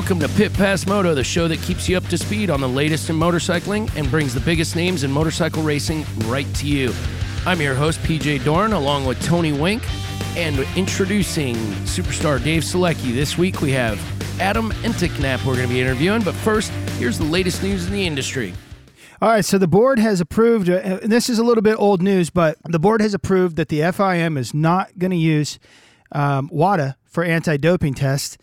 Welcome to Pit Pass Moto, the show that keeps you up to speed on the latest in motorcycling and brings the biggest names in motorcycle racing right to you. I'm your host, PJ Dorn, along with Tony Wink, and introducing superstar Dave Selecki. This week we have Adam Enticknap we're going to be interviewing, but first, here's the latest news in the industry. All right, so the board has approved, uh, and this is a little bit old news, but the board has approved that the FIM is not going to use um, WADA for anti doping tests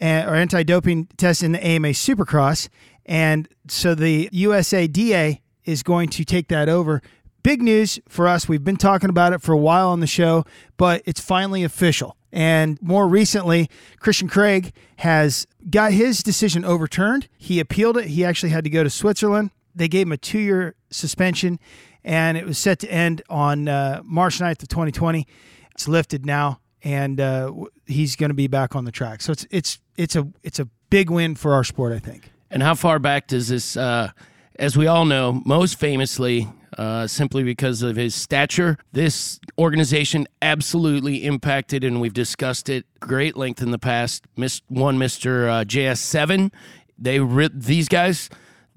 and, or anti doping tests in the AMA Supercross. And so the USADA is going to take that over. Big news for us. We've been talking about it for a while on the show, but it's finally official. And more recently, Christian Craig has got his decision overturned. He appealed it. He actually had to go to Switzerland. They gave him a two year suspension, and it was set to end on uh, March 9th of 2020. It's lifted now, and uh, he's going to be back on the track. So it's it's it's a it's a big win for our sport, I think. And how far back does this, uh, as we all know, most famously, uh, simply because of his stature, this organization absolutely impacted, and we've discussed it great length in the past. Miss one, Mister uh, JS7, they these guys.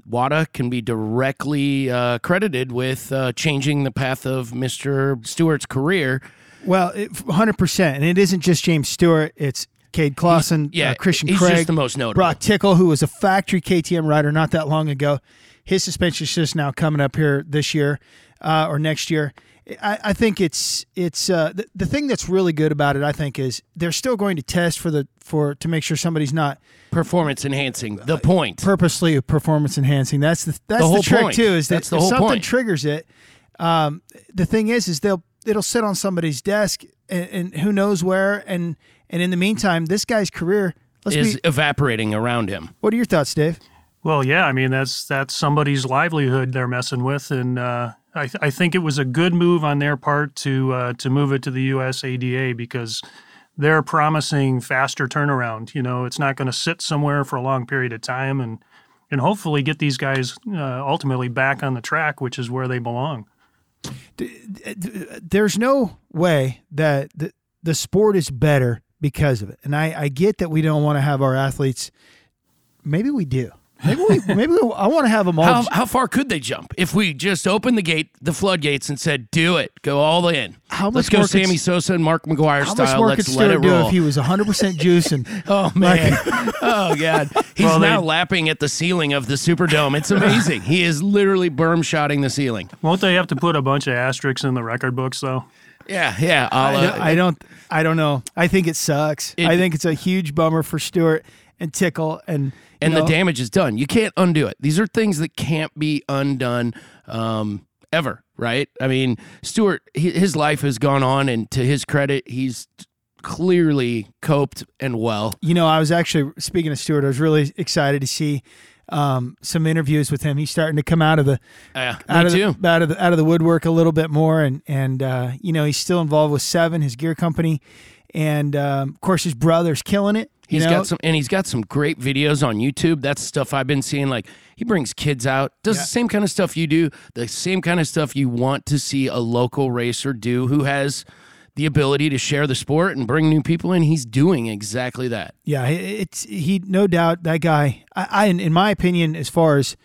WADA can be directly uh, credited with uh, changing the path of Mr. Stewart's career. Well, hundred percent, and it isn't just James Stewart; it's Cade Clason, yeah, uh, Christian he's Craig, just the most notable. Broc Tickle, who was a factory KTM rider not that long ago. His suspension is just now coming up here this year uh, or next year. I, I think it's it's uh, the, the thing that's really good about it. I think is they're still going to test for the for to make sure somebody's not performance enhancing. The point purposely performance enhancing. That's the that's the, whole trick point. too. Is that that's the if whole something point. triggers it, um, the thing is is they'll it'll sit on somebody's desk and, and who knows where and and in the meantime, this guy's career is be, evaporating around him. What are your thoughts, Dave? Well, yeah, I mean that's that's somebody's livelihood they're messing with, and uh, I, th- I think it was a good move on their part to uh, to move it to the USADA because they're promising faster turnaround. You know, it's not going to sit somewhere for a long period of time, and and hopefully get these guys uh, ultimately back on the track, which is where they belong. There's no way that the, the sport is better because of it. And I, I get that we don't want to have our athletes. Maybe we do. Maybe we, maybe we, I want to have them all. How, how, far could they jump if we just opened the gate, the floodgates, and said, "Do it, go all in"? How much Let's go, Sammy Sosa and Mark McGwire how style. Much more Let's could let it do roll. if he was 100 percent juicing. oh man, oh god, he's Well, now they- lapping at the ceiling of the Superdome. It's amazing. he is literally berm shotting the ceiling. Won't they have to put a bunch of asterisks in the record books though? Yeah, yeah. I'll, I, uh, don't- I don't. I don't know. I think it sucks. It- I think it's a huge bummer for Stewart and Tickle and you and know, the damage is done. You can't undo it. These are things that can't be undone um, ever, right? I mean, Stewart, his life has gone on, and to his credit, he's clearly coped and well. You know, I was actually speaking to Stewart. I was really excited to see um, some interviews with him. He's starting to come out of the Yeah, out of the, out of the out of the woodwork a little bit more, and and uh, you know he's still involved with Seven, his gear company, and um, of course his brother's killing it. He's know? got some, and he's got some great videos on YouTube. That's stuff I've been seeing. Like he brings kids out, does Yeah. the same kind of stuff you do, the same kind of stuff you want to see a local racer do, who has the ability to share the sport and bring new people in. He's doing exactly that. Yeah, it's he. No doubt that guy. I, I in my opinion, as far as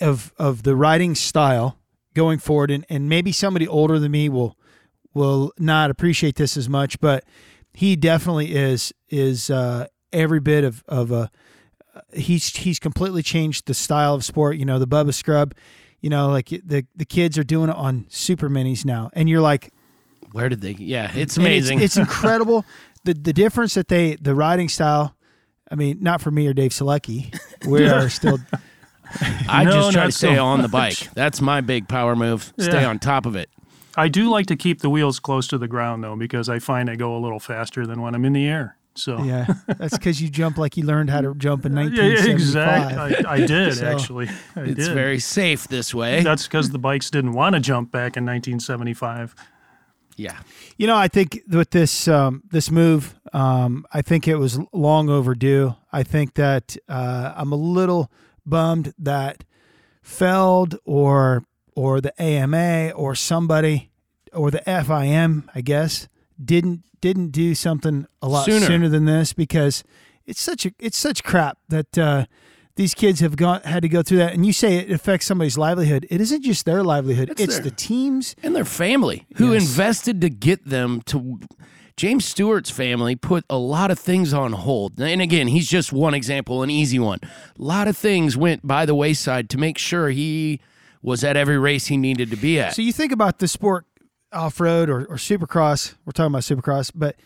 of of the writing style going forward, and, and maybe somebody older than me will will not appreciate this as much, but he definitely is is uh, every bit of of a. He's he's completely changed the style of sport. You know, the Bubba Scrub. You know, like the the kids are doing it on super minis now, and you're like, Where did they? Yeah, it's amazing. It's, it's incredible the the difference that they the riding style. I mean, not for me or Dave Selecki. We are still. I No, just try to not stay so on the bike. That's my big power move. Stay on top of it. I do like to keep the wheels close to the ground though, because I find I go a little faster than when I'm in the air. So Yeah, that's because you jump like you learned how to jump in Yeah, 1975. exactly. I, I did So- actually. I It's did. very safe this way. That's because the bikes didn't want to jump back in 1975. yeah. You know, I think with this um, this move, um, I think it was long overdue. I think that uh, I'm a little bummed that Feld or or the AMA or somebody or the FIM, I guess, didn't didn't do something a lot Sooner. sooner, than this because it's such a it's such crap that uh, these kids have gone had to go through that. And you say it affects somebody's livelihood. It isn't just their livelihood; it's, It's their- the teams. and their family who Yes. invested to get them to James Stewart's family put a lot of things on hold. And again, he's just one example, an easy one. A lot of things went by the wayside to make sure he was at every race he needed to be at. So you think about the sport off road or, or supercross. We're talking about supercross, but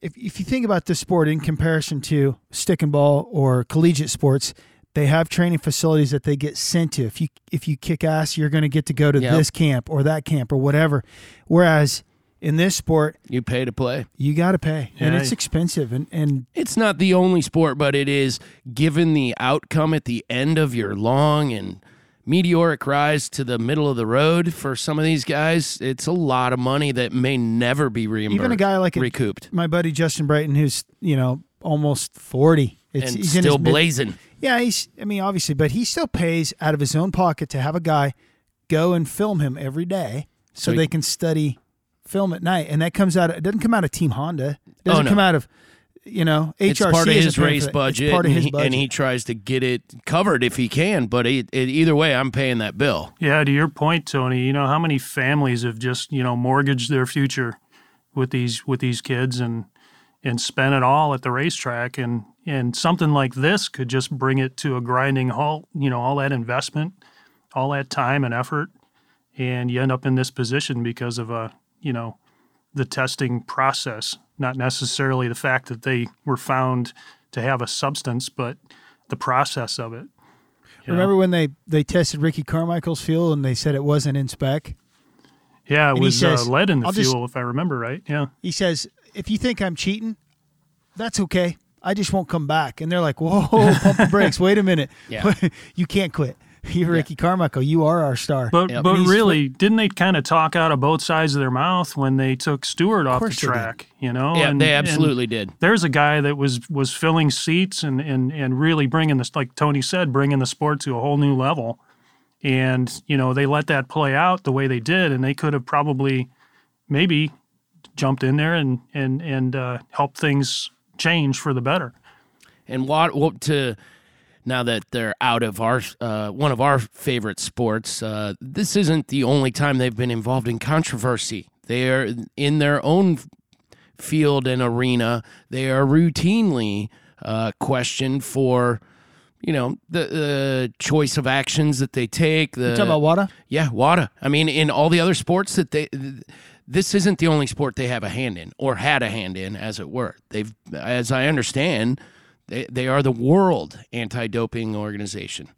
if if you think about this sport in comparison to stick and ball or collegiate sports, they have training facilities that they get sent to. If you if you kick ass, you're going to get to go to Yep. this camp or that camp or whatever. Whereas in this sport, you pay to play. you got to pay, and it's expensive. And and It's not the only sport, but it is given the outcome at the end of your long and meteoric rise to the middle of the road for some of these guys. It's a lot of money that may never be reimbursed. even a guy like a, recouped my buddy Justin Brayton, who's you know almost forty, it's, and he's still mid- blazing. Yeah, he's. I mean, obviously, but he still pays out of his own pocket to have a guy go and film him every day, so, So he- they can study film at night, and that comes out. It doesn't come out of Team Honda. It Oh, doesn't no. come out of, you know, HRC. it's part of isn't his race budget, It's part of and, his he, budget. and he tries to get it covered if he can. But it, it, either way, I'm paying that bill. Yeah, to your point, Tony, you know how many families have just you know mortgaged their future with these with these kids and and spent it all at the racetrack, and and something like this could just bring it to a grinding halt. You know, all that investment, all that time and effort, and you end up in this position because of a you know the testing process, not necessarily the fact that they were found to have a substance, but the process of it. you know? Remember when they they tested Ricky Carmichael's fuel and they said it wasn't in spec? Yeah, it And he was says, uh, lead in the "I'll just- fuel, if I remember right. Yeah. He says, "If you think I'm cheating, that's okay. I just won't come back." And they're like, "Whoa, pump the brakes. Wait a minute. Yeah. you can't quit. You're Ricky Carmichael. You are our star." But Yep. but really, didn't they kind of talk out of both sides of their mouth when they took Stewart off the course they did. track? You know, yeah, and, they and absolutely did. there's a guy that was was filling seats and and and really bringing this, like Tony said, bringing the sport to a whole new level. And you know, they let that play out the way they did, and they could have probably maybe jumped in there and and and uh, helped things change for the better. And what, what to now that they're out of our uh, one of our favorite sports, uh, this isn't the only time they've been involved in controversy. They are in their own field and arena. They are routinely uh, questioned for, you know, the, the choice of actions that they take. The You talking about WADA? yeah, WADA. I mean, in all the other sports that they, this isn't the only sport they have a hand in or had a hand in, as it were. They've, as I understand, they, they are the world anti-doping organization.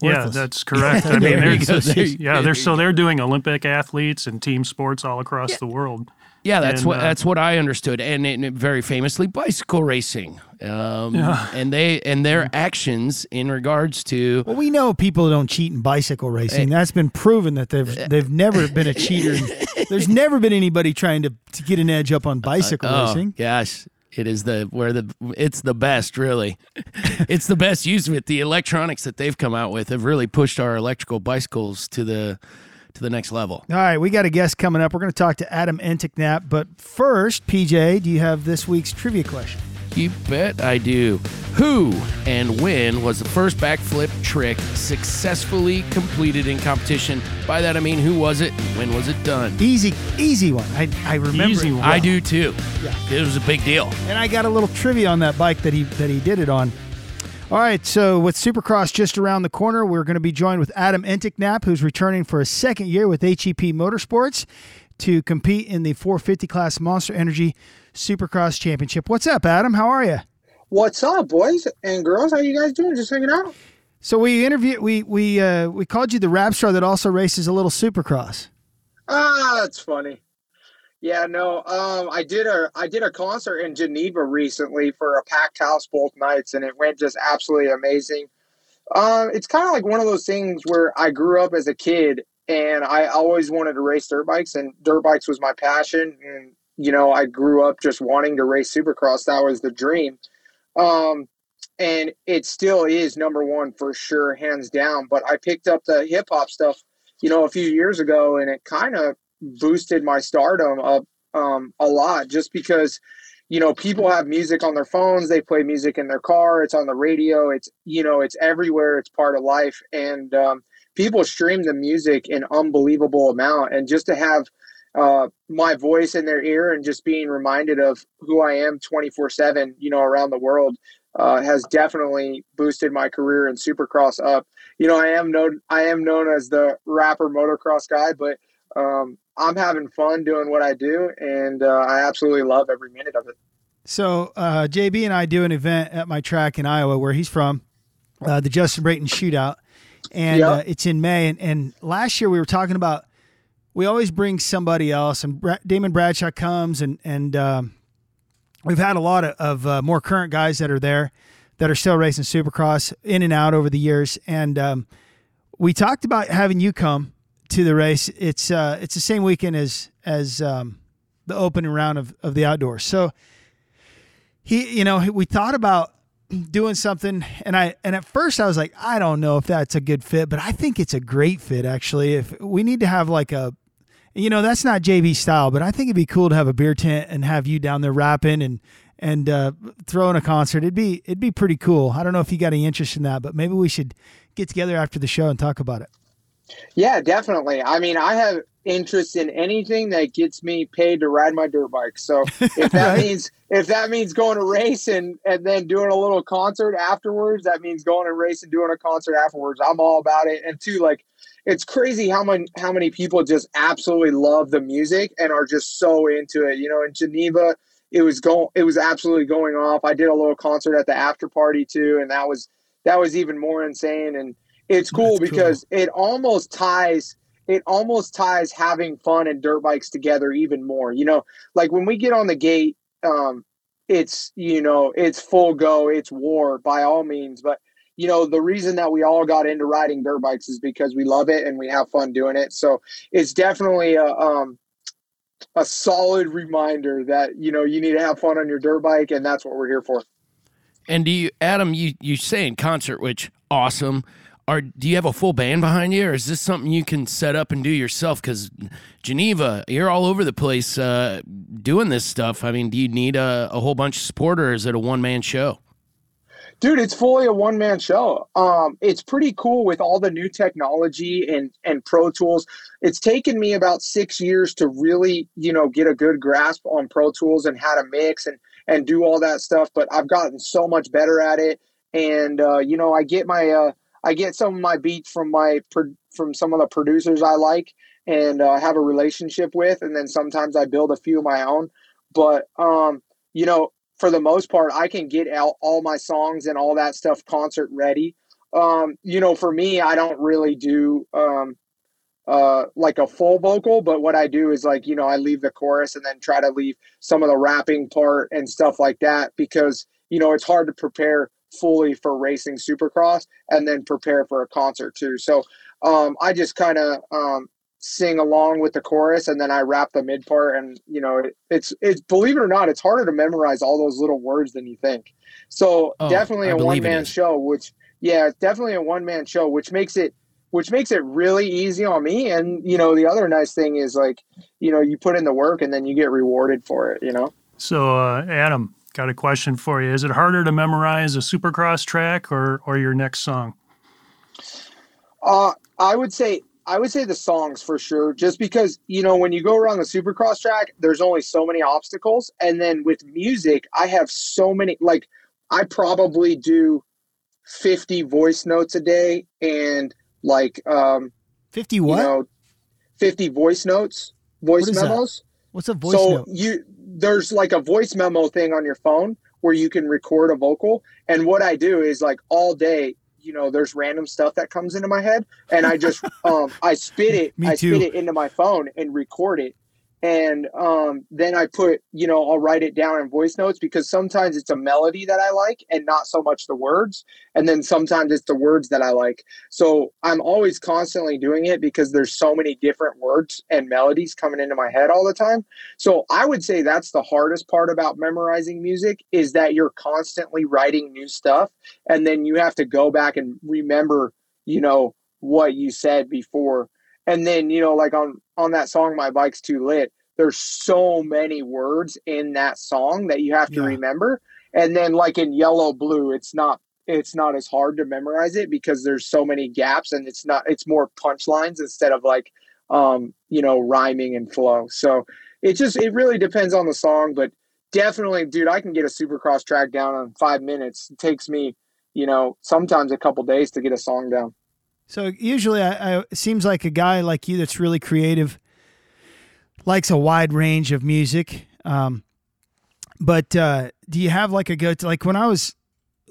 Yeah, that's correct. I mean, they're, go. There yeah, they're so they're doing Olympic athletes and team sports all across the world. Yeah, that's And, what uh, that's what I understood, and, and very famously bicycle racing, um, and they and their actions in regards to Well, we know people don't cheat in bicycle racing. That's been proven that they've they've never been a cheater. There's never been anybody trying to, to get an edge up on bicycle oh racing. gosh, it is the where the it's the best really, it's the best use of it. The electronics that they've come out with have really pushed our electrical bicycles to the to the next level. All right, we got a guest coming up. We're going to talk to Adam Enticknap. But first, PJ, do you have this week's trivia question? You bet I do. Who and when was the first backflip trick successfully completed in competition? By that I mean who was it and when was it done? Easy, easy one. I, I remember. Easy one. well. I do too. Yeah. It was a big deal. and I got a little trivia on that bike that he that he did it on. All right, so with Supercross just around the corner, we're going to be joined with Adam Enticknap, who's returning for a second year with HEP Motorsports to compete in the 450 class Monster Energy Supercross Championship. What's up, Adam? How are you? What's up, boys and girls? How you guys doing? Just hanging out? So we interviewed we we uh, we called you the rap star that also races a little Supercross. Ah, that's funny. Yeah, no. Um, I did a I did a concert in Geneva recently for a packed house both nights, and it went just absolutely amazing. Um, it's kind of like one of those things where I grew up as a kid, and I always wanted to race dirt bikes, and dirt bikes was my passion. And you know, I grew up just wanting to race Supercross. That was the dream. Um, and it still is number one for sure, hands down. But I picked up the hip hop stuff, you know, a few years ago, and it kind of boosted my stardom up um, a lot just because you know, people have music on their phones, they play music in their car, it's on the radio, it's, you know, it's everywhere, it's part of life. And um, people stream the music in unbelievable amount. And just to have uh, my voice in their ear and just being reminded of who I am 24 7, you know, around the world uh, has definitely boosted my career in supercross up. You know, I am known, I am known as the rapper motocross guy, but um, I'm having fun doing what I do, and uh, I absolutely love every minute of it. So uh, JB and I do an event at my track in Iowa, where he's from, uh, the Justin Brayton Shootout, and Yep. uh, it's in May. And, and last year we were talking about we always bring somebody else, and Bra- Damon Bradshaw comes, and and um, we've had a lot of, of uh, more current guys that are there that are still racing Supercross in and out over the years, and um, we talked about having you come to the race. It's uh, it's the same weekend as as um, the opening round of, of the outdoors. So he, you know, we thought about doing something, and I and at first I was like, I don't know if that's a good fit, but I think it's a great fit actually. If we need to have like a, you know, that's not JB style, but I think it'd be cool to have a beer tent and have you down there rapping and and uh, throwing a concert. It'd be it'd be pretty cool. I don't know if you got any interest in that, but maybe we should get together after the show and talk about it. Yeah, definitely. I mean, I have interest in anything that gets me paid to ride my dirt bike. So if that Right. means if that means going to race and and then doing a little concert afterwards, that means going to race and doing a concert afterwards. I'm all about it. And two, like it's crazy how many how many people just absolutely love the music and are just so into it. You know, in Geneva, it was going it was absolutely going off. I did a little concert at the after party too, and that was that was even more insane. And it's cool That's cool. because it almost ties it almost ties having fun and dirt bikes together even more. You know, like when we get on the gate, um, it's you know it's full go, it's war by all means. But you know the reason that we all got into riding dirt bikes is because we love it and we have fun doing it. So it's definitely a um, a solid reminder that you know you need to have fun on your dirt bike, and that's what we're here for. And do you, Adam? You you say in concert, which awesome. Are do you have a full band behind you, or is this something you can set up and do yourself? Because Geneva, you're all over the place uh, doing this stuff. I mean, do you need a, a whole bunch of support, or is it a one man show? Dude, it's fully a one man show. Um, it's pretty cool with all the new technology and and Pro Tools. It's taken me about six years to really, you know, get a good grasp on Pro Tools and how to mix and and do all that stuff. But I've gotten so much better at it. And uh, you know, I get my uh, I get some of my beats from my from some of the producers I like and uh, have a relationship with, and then sometimes I build a few of my own. But um, you know, for the most part, I can get out all my songs and all that stuff concert ready. Um, you know, for me, I don't really do um, uh, like a full vocal, but what I do is like, you know, I leave the chorus and then try to leave some of the rapping part and stuff like that because, you know, it's hard to prepare fully for racing supercross and then prepare for a concert too. So um, I just kind of um, sing along with the chorus and then I rap the mid part and you know it, it's it's believe it or not it's harder to memorize all those little words than you think. So Oh, definitely I a believe it one man show which yeah, it's definitely a one man show which makes it which makes it really easy on me and you know the other nice thing is like you know you put in the work and then you get rewarded for it, you know. So, uh, Adam, got a question for you. Is it harder to memorize a supercross track or, or your next song? Uh, I would say I would say the songs for sure, just because you know when you go around the Supercross track, there's only so many obstacles, and then with music, I have so many. Like I probably do fifty voice notes a day, and like um, Fifty what? you know, fifty voice notes, voice What is that? memos. What's a voice so note? you there's like a voice memo thing on your phone where you can record a vocal and what i do is like all day you know there's random stuff that comes into my head and i just um i spit it Me i too. spit it into my phone and record it and um then i put you know i'll write it down in voice notes because sometimes it's a melody that i like and not so much the words. And then sometimes it's the words that i like. So i'm always constantly doing it because there's so many different words and melodies coming into my head all the time. So I would say that's the hardest part about memorizing music is that you're constantly writing new stuff. And then you have to go back and remember, you know, what you said before. And then, you know, like on on that song My Bike's Too Lit, there's so many words in that song that you have to Yeah. remember. And then like in yellow blue, it's not it's not as hard to memorize it because there's so many gaps and it's not it's more punchlines instead of like um you know rhyming and flow. So it just it really depends on the song, but definitely dude, I can get a supercross track down in 5 minutes. It takes me, you know, sometimes a couple days to get a song down. So usually, I, I, it seems like a guy like you that's really creative likes a wide range of music. Um, but uh, do you have like a go to like when I was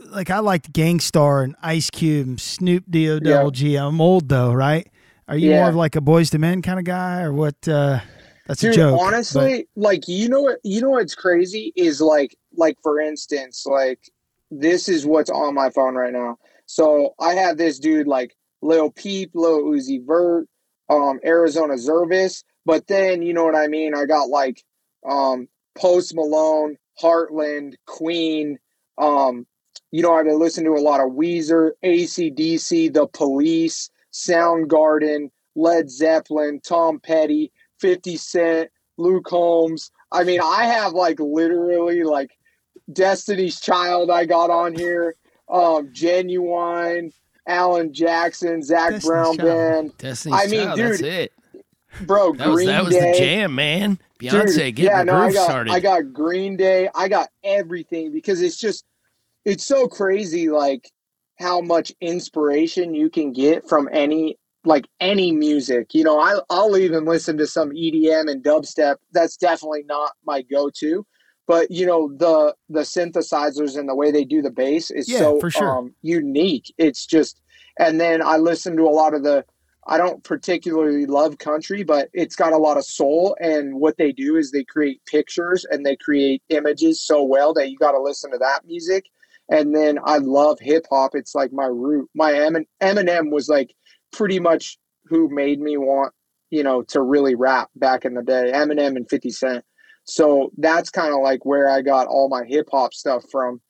like I liked Gang Starr and Ice Cube, and Snoop D-O double G. I'm old though, right? Are you more of like a Boyz II Men kind of guy, or what? Uh, that's Dude, a joke. but- honestly, like you know what you know what's crazy is like like for instance, like this is what's on my phone right now. So I have this dude like Lil Peep, Lil Uzi Vert, um, Arizona Zervas, but then you know what I mean. I got like um, Post Malone, Heartland, Queen. Um, you know, I've been listening to a lot of Weezer, ACDC, The Police, Soundgarden, Led Zeppelin, Tom Petty, 50 Cent, Luke Holmes. I mean, I have like literally like Destiny's Child I got on here, um, Genuine, Alan Jackson, Zac Destiny's Brown Child. Band. Destiny's I mean, Child, that's dude, it. Bro, That was Green that was Day. the jam, man. Dude, Beyonce getting yeah, the no, I groove got, started. I got Green Day. I got everything because it's just, it's so crazy, like how much inspiration you can get from any, like any music. You know, I, I'll even listen to some EDM and dubstep. That's definitely not my go-to, but you know, the the synthesizers and the way they do the bass is Yeah, so sure. um, unique. It's just, and then I listen to a lot of the I don't particularly love country, but it's got a lot of soul. And what they do is they create pictures and they create images so well that you got to listen to that music. And then I love hip hop. It's like my root. My Emin- Eminem was like pretty much who made me want, you know, to really rap back in the day. Eminem and 50 Cent. So that's kind of like where I got all my hip hop stuff from.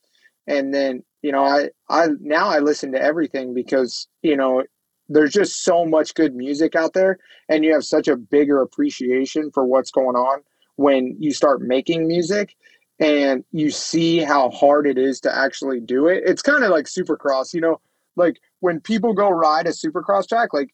And then, you know, I, I now I listen to everything because, you know, there's just so much good music out there and you have such a bigger appreciation for what's going on when you start making music and you see how hard it is to actually do it it's kind of like supercross you know like when people go ride a supercross track like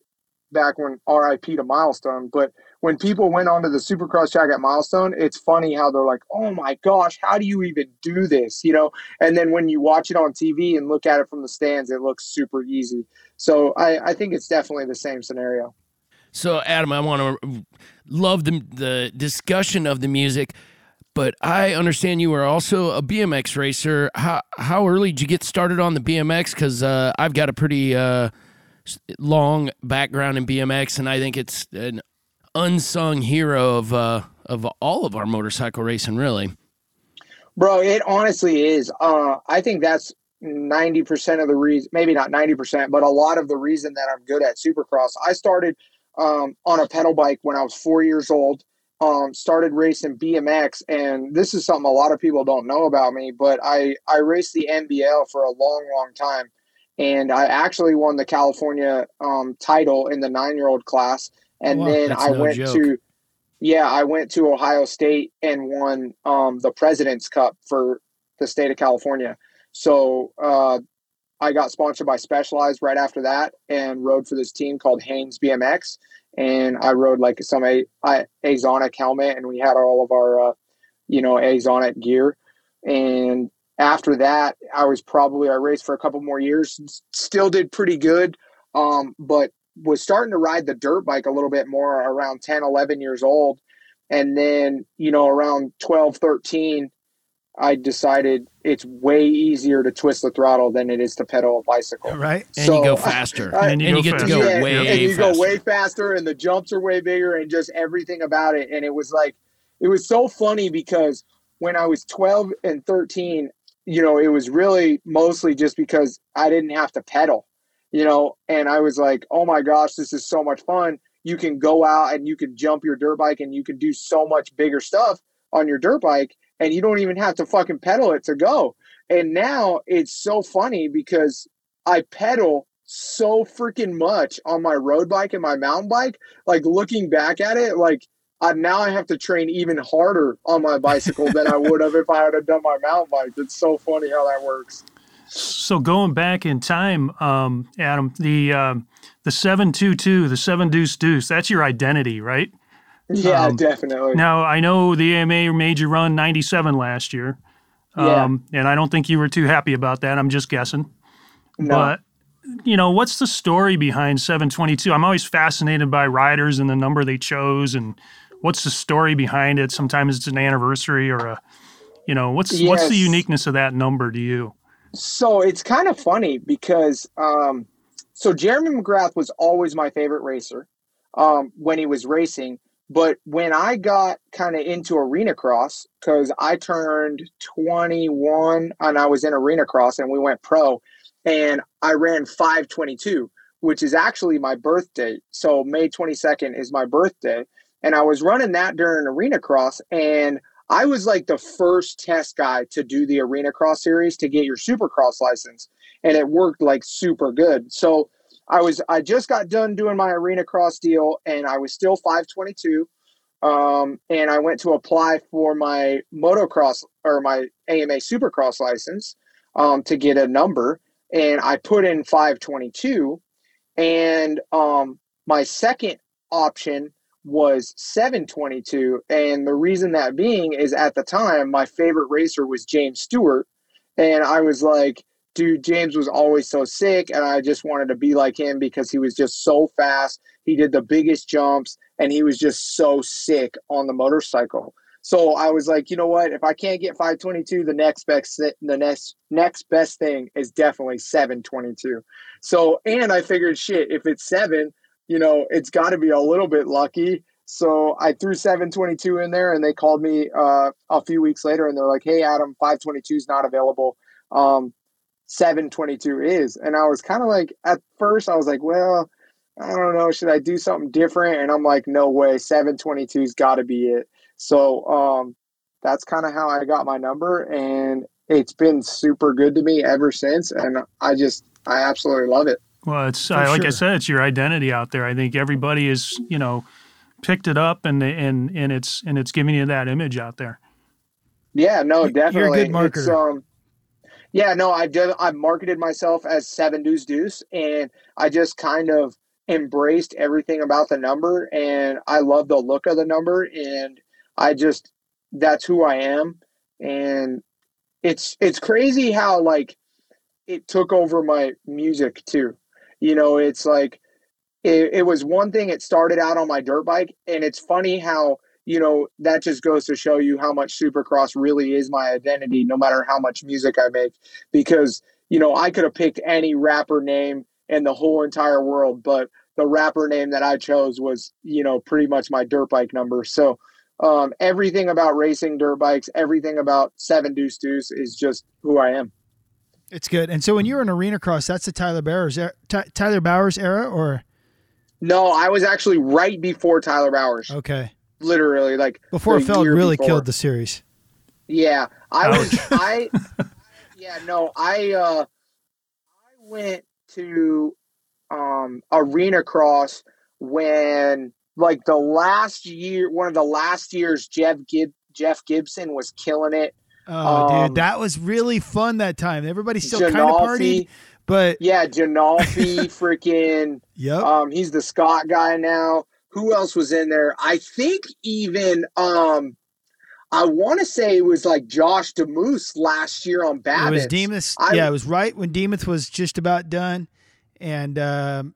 back when rip to milestone but when people went onto the supercross track at milestone it's funny how they're like oh my gosh how do you even do this you know and then when you watch it on tv and look at it from the stands it looks super easy so I, I think it's definitely the same scenario. So, Adam, I want to love the the discussion of the music, but I understand you were also a BMX racer. How how early did you get started on the BMX? Because uh, I've got a pretty uh, long background in BMX, and I think it's an unsung hero of uh, of all of our motorcycle racing. Really, Bro, it honestly is. Uh, I think that's 90% of the reason, maybe not 90%, but a lot of the reason that I'm good at Supercross. I started um, on a pedal bike when I was four years old, um, started racing BMX. And this is something a lot of people don't know about me, but I, I raced the NBL for a long, long time. And I actually won the California um, title in the nine year old class. And Wow, then I no went joke. to yeah, I went to Ohio State and won um, the President's Cup for the state of California. So uh, I got sponsored by Specialized right after that and rode for this team called Haynes BMX. And I rode like some a, a Azonic helmet, and we had all of our, uh, you know, Azonic gear. And after that, I was probably I raced for a couple more years. Still did pretty good, um, but was starting to ride the dirt bike a little bit more around 10 11 years old and then you know around 12 13 i decided it's way easier to twist the throttle than it is to pedal a bicycle right? and So, you go faster, I- and, And you you go get to go faster. way and you faster. go way faster and the jumps are way bigger and just everything about it and it was like it was so funny because when i was 12 and 13 you know it was really mostly just because i didn't have to pedal you know and i was like oh my gosh this is so much fun you can go out and you can jump your dirt bike and you can do so much bigger stuff on your dirt bike and you don't even have to fucking pedal it to go and now it's so funny because I pedal so freaking much on my road bike and my mountain bike. Like looking back at it, like uh, now I have to train even harder on my bicycle than I would have if I had done my mountain bike. It's so funny how that works. So going back in time, um, Adam, the um, the seven two two, the seven deuce deuce, that's your identity, right? Yeah, um, definitely. Now I know the AMA made you run ninety seven last year, yeah. Um, and I don't think you were too happy about that. I'm just guessing. No. But you know, what's the story behind 722? I'm always fascinated by riders and the number they chose and what's the story behind it. Sometimes it's an anniversary or a, you know, what's yes. what's the uniqueness of that number to you? So it's kind of funny because, um, so Jeremy McGrath was always my favorite racer um, when he was racing. But when I got kind of into arena cross, because I turned 21 and I was in arena cross and we went pro, and I ran 522, which is actually my birthday. So May 22nd is my birthday. And I was running that during arena cross and I was like the first test guy to do the arena cross series to get your supercross license and it worked like super good. So I was I just got done doing my arena cross deal and I was still 522 um, and I went to apply for my motocross or my AMA supercross license um, to get a number and I put in 522 and um, my second option was 722 and the reason that being is at the time my favorite racer was James Stewart and I was like dude James was always so sick and I just wanted to be like him because he was just so fast he did the biggest jumps and he was just so sick on the motorcycle so I was like, you know what? If I can't get 522, the next best the next next best thing is definitely 722. So and I figured shit, if it's seven, you know, it's got to be a little bit lucky. So I threw 722 in there, and they called me uh, a few weeks later, and they're like, "Hey, Adam, 522 is not available. Um, 722 is." And I was kind of like, at first, I was like, "Well, I don't know. Should I do something different?" And I'm like, "No way. 722's got to be it." So um, that's kind of how I got my number, and it's been super good to me ever since. And I just, I absolutely love it. Well, it's I, like I said, it's your identity out there. I think everybody is, you know, picked it up and and and it's and it's giving you that image out there. Yeah, no, definitely. You're a good marketer. It's, um, yeah, no, I did. I marketed myself as Seven Deuce Deuce, and I just kind of embraced everything about the number, and I love the look of the number, and I just that's who I am, and it's it's crazy how like it took over my music too. You know, it's like it, it was one thing. It started out on my dirt bike, and it's funny how you know that just goes to show you how much Supercross really is my identity, no matter how much music I make. Because you know, I could have picked any rapper name in the whole entire world, but the rapper name that I chose was, you know, pretty much my dirt bike number. So um, everything about racing dirt bikes, everything about seven deuce deuce is just who I am. It's good. And so when you were in arena cross, that's the Tyler Bowers, Tyler Bowers era, or no? I was actually right before Tyler Bowers. Okay, literally like before Feld really before. killed the series. Yeah, I was. I yeah no I uh I went to um arena cross when like the last year, one of the last years, Jeff Gib- Jeff Gibson was killing it. Oh, um, dude, that was really fun that time. Everybody still kind of partied, but yeah, Janalfi, freaking, yep. Um, he's the Scott guy now. Who else was in there? I think even um, I want to say it was like Josh Demuth last year on Babbitt. It was Demuth. I, yeah, it was right when Demuth was just about done, and um,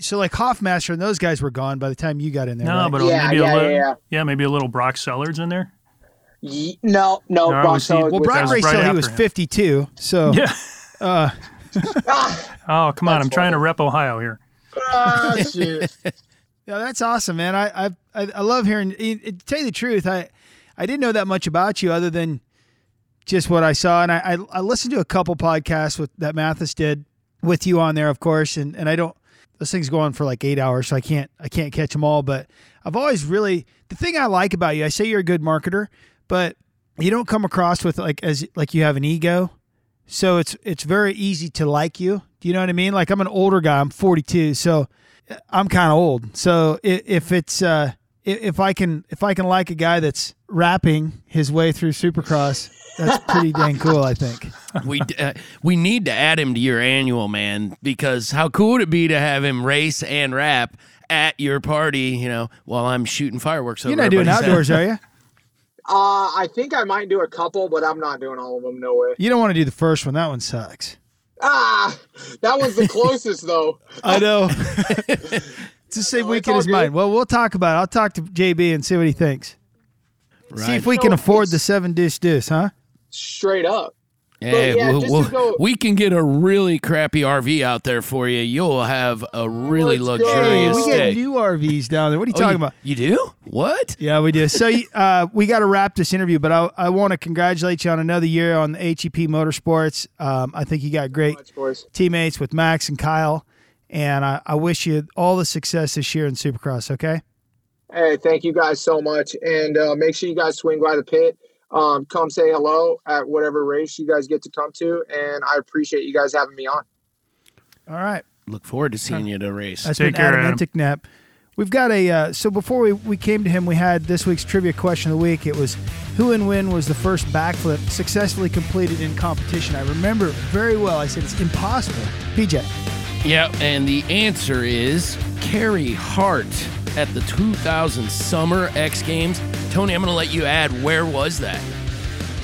so like Hoffmaster and those guys were gone by the time you got in there. No, right? but yeah, maybe yeah, a little, yeah, yeah. maybe a little Brock Sellards in there. Ye- no, no, no Brock Sellards. Well, Brock Ray right he was 52. So yeah. Uh, oh come on! I'm funny. trying to rep Ohio here. Oh, shit. yeah, that's awesome, man. I I I love hearing. To tell you the truth, I I didn't know that much about you other than just what I saw, and I I, I listened to a couple podcasts with that Matthes did with you on there, of course, and and I don't those things go on for like eight hours, so I can't I can't catch them all. But I've always really the thing I like about you. I say you're a good marketer, but you don't come across with like as like you have an ego. So it's it's very easy to like you. Do you know what I mean? Like I'm an older guy. I'm 42, so I'm kind of old. So if it's uh, if I can if I can like a guy that's rapping his way through Supercross, that's pretty dang cool. I think. we uh, we need to add him to your annual man because how cool would it be to have him race and rap at your party? You know, while I'm shooting fireworks. You're over not doing everybody's head. outdoors, are you? Uh, I think I might do a couple, but I'm not doing all of them. No way. You don't want to do the first one. That one sucks. Ah, that was the closest though. I know. it's the same No, week it's in his mind. Well, we'll talk about it. I'll talk to JB and see what he thinks. See if we can No, afford the seven dish dish, huh? Straight up. Hey, yeah, we'll- we'll- go- we can get a really crappy RV out there for you. You'll have a really Let's go. we stay. get new RVs down there. What are you Oh, talking you, about? You do? What? Yeah, we do. So uh, we got to wrap this interview, but I, I want to congratulate you on another year on the HEP Motorsports. Um, I think you got great Much, teammates with Max and Kyle, and I, I wish you all the success this year in Supercross. Okay. Hey, thank you guys so much, and uh, make sure you guys swing by the pit. Um, come say hello at whatever race you guys get to come to, and I appreciate you guys having me on. All right. Look forward to seeing you at a race. That's Take been care, Adam Adam. We've got a uh, so before we, we came to him, we had this week's trivia question of the week. It was who and when was the first backflip successfully completed in competition? I remember very well. I said it's impossible. PJ. Yeah, and the answer is Carey Hart at the 2000 Summer X Games. Tony, I'm going to let you add where was that?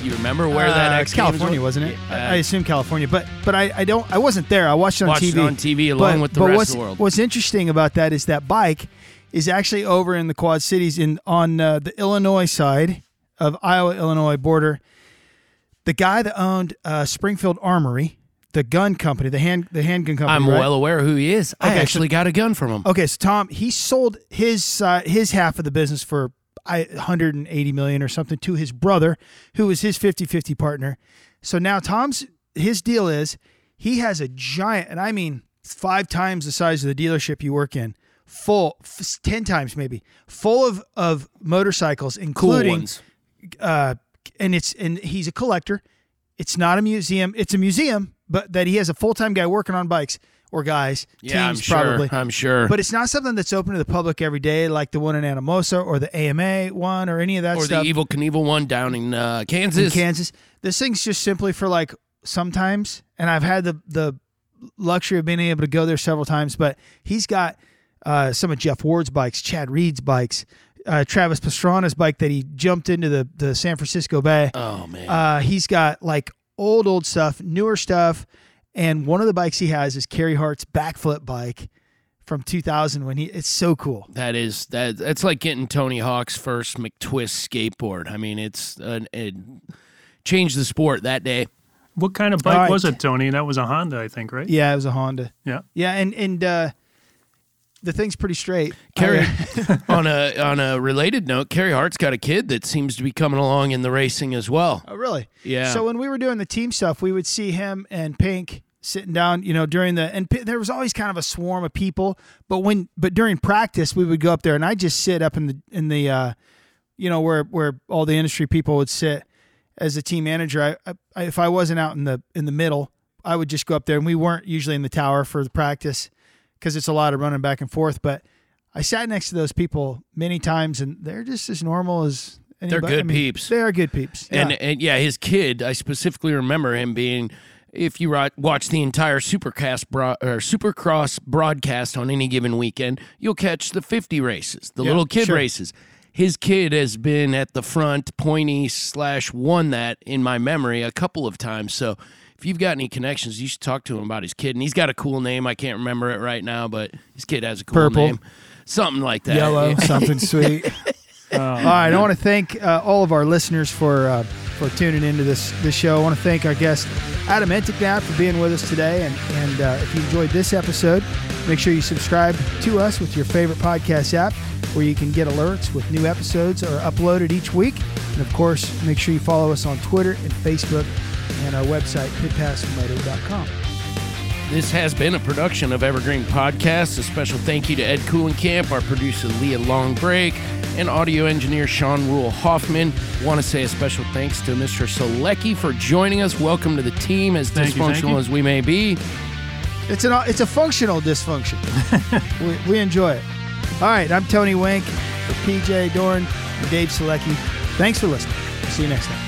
You remember where that Uh, X California Games was? wasn't it? I, assume California, but but I, I don't I wasn't there. I watched it on Watched TV. it on TV along but, with the but rest what's, of the world. What's interesting about that is that bike is actually over in the Quad Cities in on uh, the Illinois side of Iowa Illinois border. The guy that owned uh, Springfield Armory, the gun company, the hand the handgun company. I'm right? well aware who he is. I Okay, so- actually got a gun from him. Okay, so Tom, he sold his uh, his half of the business for I, 180 million or something to his brother, who was his 50-50 partner. So now Tom's his deal is he has a giant, and I mean five times the size of the dealership you work in, full, f- ten times maybe, full of of motorcycles, Cool including ones. uh, and it's and he's a collector. It's not a museum. It's a museum, but that he has a full time guy working on bikes or guys, Yeah, I'm teams sure. probably. I'm sure. But it's not something that's open to the public every day, like the one in Anamosa or the AMA one or any of that or stuff the Evel Knievel one down in uh, in Kansas. Kansas. This thing's just simply for like sometimes, and I've had the the luxury of being able to go there several times. But he's got uh, some of Jeff Ward's bikes, Chad Reed's bikes, uh, Travis Pastrana's bike that he jumped into the the San Francisco Bay. oh man. Uh, he's got like old, old stuff, newer stuff. And one of the bikes he has is Carey Hart's backflip bike from 2000 when he, it's so cool. That is that. That's like getting Tony Hawk's first McTwist skateboard. I mean, it's an, it changed the sport that day. What kind of bike All right. was it, Tony? That was a Honda, I think, right? Yeah, it was a Honda. Yeah. Yeah. And, and, uh, the thing's pretty straight. Carey, on a on a related note, Carey Hart's got a kid that seems to be coming along in the racing as well. oh, really? Yeah. So when we were doing the team stuff, we would see him and Pink sitting down, you know, during the and P- there was always kind of a swarm of people. But when but during practice, we would go up there and I just sit up in the in the uh, you know where where all the industry people would sit as a team manager. I, I if I wasn't out in the in the middle, I would just go up there and we weren't usually in the tower for the practice because it's a lot of running back and forth. But I sat next to those people many times and they're just as normal as. Anybody. good I mean, peeps. They are good peeps. And Yeah. and yeah, his kid. I specifically remember him being. If you watch the entire Supercast bro- or Supercross broadcast on any given weekend, you'll catch the 50 races, the Yeah, little kid sure. races. His kid has been at the front, pointy slash won that in my memory a couple of times. So if you've got any connections, you should talk to him about his kid. And he's got a cool name. I can't remember it right now, but his kid has a cool Purple. name, something like that. yellow, something sweet. all right, I want to thank uh, all of our listeners for uh, for tuning into this this show. I want to thank our guest Adam Enticknap for being with us today. And and uh, if you enjoyed this episode, make sure you subscribe to us with your favorite podcast app, where you can get alerts with new episodes are uploaded each week. And of course, make sure you follow us on Twitter and Facebook and our website pitpassmoto.com. This has been a production of Evergreen Podcasts. A special thank you to Ed Coolenkamp, our producer Leah Longbreak, and audio engineer Sean Rule Hoffman. Want to say a special thanks to Mr. Solecki for joining us. Welcome to the team, as Thank dysfunctional you. as we may be. It's an it's a functional dysfunction. we, we enjoy it. All right, I'm Tony Wink. For PJ Doran and Dave Selecki, thanks for listening. see you next time.